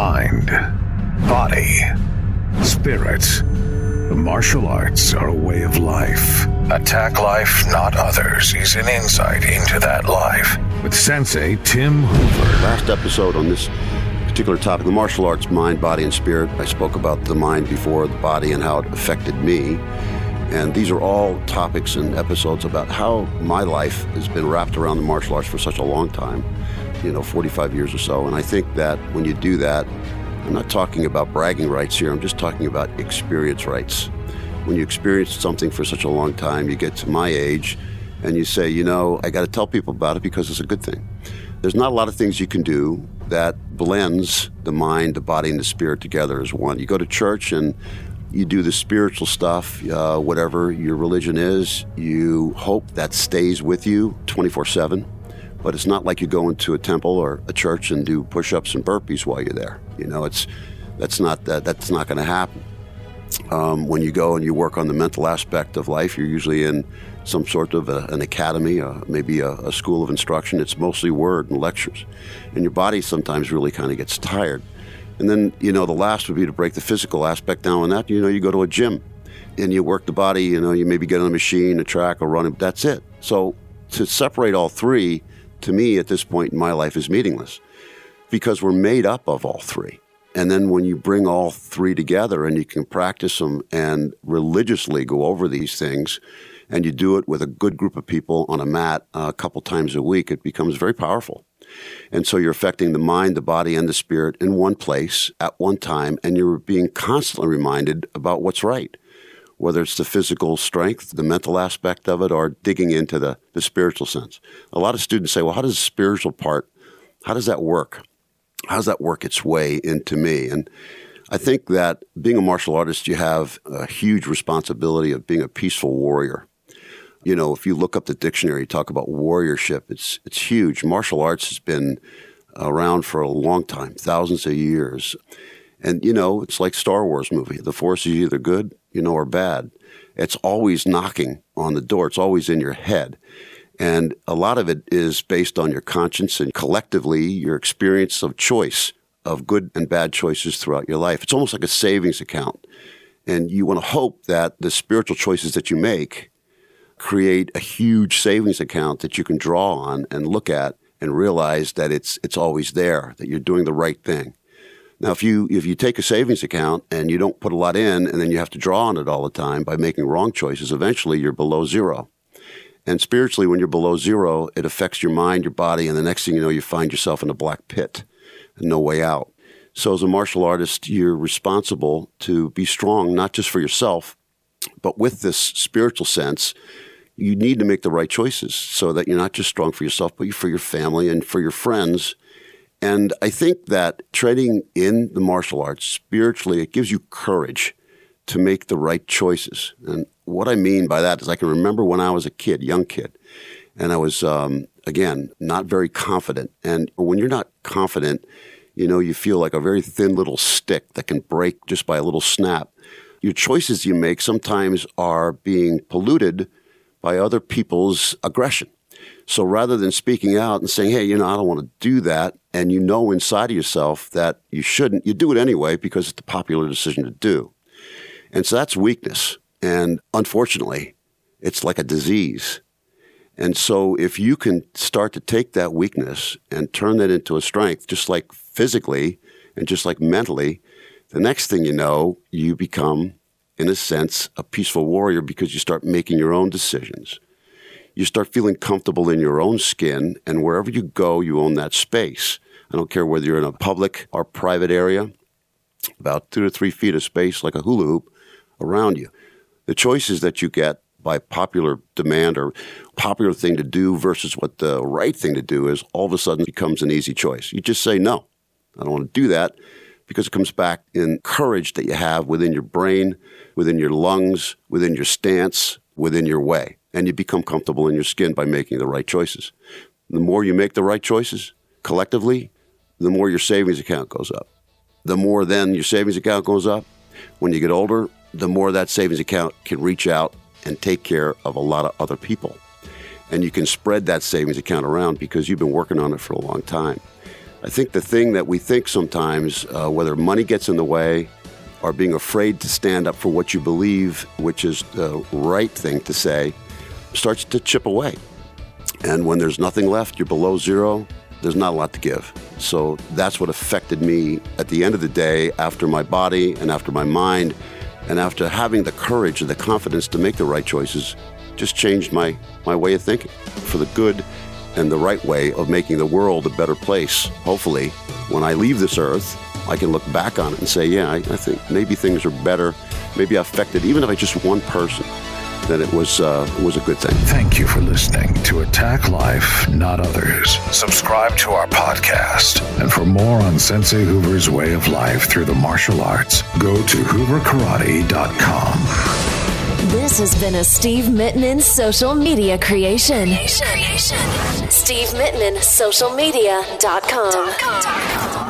Mind, body, spirit. The martial arts are a way of life. Attack Life, Not Others is an insight into that life. With Sensei Tim Hoover. Last episode on this particular topic, the martial arts, mind, body, and spirit. I spoke about the mind before the body and how it affected me. And these are all topics and episodes about how my life has been wrapped around the martial arts for such a long time, you know, 45 years or so. And I think that when you do that, I'm not talking about bragging rights here, I'm just talking about experience rights. When you experience something for such a long time, you get to my age and you say, you know, I got to tell people about it because it's a good thing. There's not a lot of things you can do that blends the mind, the body, and the spirit together as one. You go to church and you do the spiritual stuff, uh, whatever your religion is, you hope that stays with you 24 7. But it's not like you go into a temple or a church and do push ups and burpees while you're there. You know, it's, that's not, that, that's not going to happen. Um, when you go and you work on the mental aspect of life, you're usually in some sort of a, an academy, uh, maybe a, a, school of instruction. It's mostly word and lectures. And your body sometimes really kind of gets tired. And then, you know, the last would be to break the physical aspect down on that. You know, you go to a gym and you work the body, you know, you maybe get on a machine, a track, or running. That's it. So to separate all three, to me, at this point in my life, is meaningless because we're made up of all three. And then when you bring all three together and you can practice them and religiously go over these things, and you do it with a good group of people on a mat uh, a couple times a week, it becomes very powerful. And so you're affecting the mind, the body, and the spirit in one place at one time, and you're being constantly reminded about what's right, whether it's the physical strength, the mental aspect of it, or digging into the, the spiritual sense. A lot of students say, well, how does the spiritual part, how does that work? How does that work its way into me? And I think that being a martial artist, you have a huge responsibility of being a peaceful warrior. You know, if you look up the dictionary, talk about warriorship, it's, it's huge. Martial arts has been around for a long time, thousands of years. And, you know, it's like Star Wars movie. The force is either good, you know, or bad. It's always knocking on the door. It's always in your head. And a lot of it is based on your conscience and collectively your experience of choice of good and bad choices throughout your life. It's almost like a savings account. And you want to hope that the spiritual choices that you make create a huge savings account that you can draw on and look at and realize that it's it's always there, that you're doing the right thing. Now, if you if you take a savings account and you don't put a lot in, and then you have to draw on it all the time by making wrong choices, eventually you're below zero. And spiritually, when you're below zero, it affects your mind, your body, and the next thing you know, you find yourself in a black pit and no way out. So, as a martial artist, you're responsible to be strong, not just for yourself, but with this spiritual sense you need to make the right choices so that you're not just strong for yourself, but for your family and for your friends. And I think that training in the martial arts spiritually, it gives you courage to make the right choices. And what I mean by that is I can remember when I was a kid, young kid, and I was, um, again, not very confident. And when you're not confident, you know, you feel like a very thin little stick that can break just by a little snap. Your choices you make sometimes are being polluted by other people's aggression. So rather than speaking out and saying, hey, you know, I don't want to do that, and you know inside of yourself that you shouldn't, you do it anyway because it's the popular decision to do. And so that's weakness. And unfortunately, it's like a disease. And so if you can start to take that weakness and turn that into a strength, just like physically and just like mentally, the next thing you know, you become in a sense, a peaceful warrior because you start making your own decisions. You start feeling comfortable in your own skin, and wherever you go, you own that space. I don't care whether you're in a public or private area, about two to three feet of space, like a hula hoop, around you. The choices that you get by popular demand or popular thing to do versus what the right thing to do is all of a sudden becomes an easy choice. You just say, no, I don't want to do that because it comes back in courage that you have within your brain, within your lungs, within your stance, within your way. And you become comfortable in your skin by making the right choices. The more you make the right choices collectively, the more your savings account goes up. The more then your savings account goes up, when you get older, the more that savings account can reach out and take care of a lot of other people. And you can spread that savings account around because you've been working on it for a long time. I think the thing that we think sometimes, uh, whether money gets in the way or being afraid to stand up for what you believe, which is the right thing to say, starts to chip away. And when there's nothing left, you're below zero, there's not a lot to give. So that's what affected me at the end of the day after my body and after my mind and after having the courage and the confidence to make the right choices just changed my, my way of thinking for the good and the right way of making the world a better place. Hopefully, when I leave this earth, I can look back on it and say, yeah, I, I think maybe things are better. Maybe I affected, even if I just one person then it was uh, was a good thing. Thank you for listening to Attack Life, Not Others. Subscribe to our podcast, and for more on Sensei Hoover's way of life through the martial arts, go to hooverkarate.com. This has been a Steve Mittman social media creation. Creation, Steve Mittman, socialmedia.com.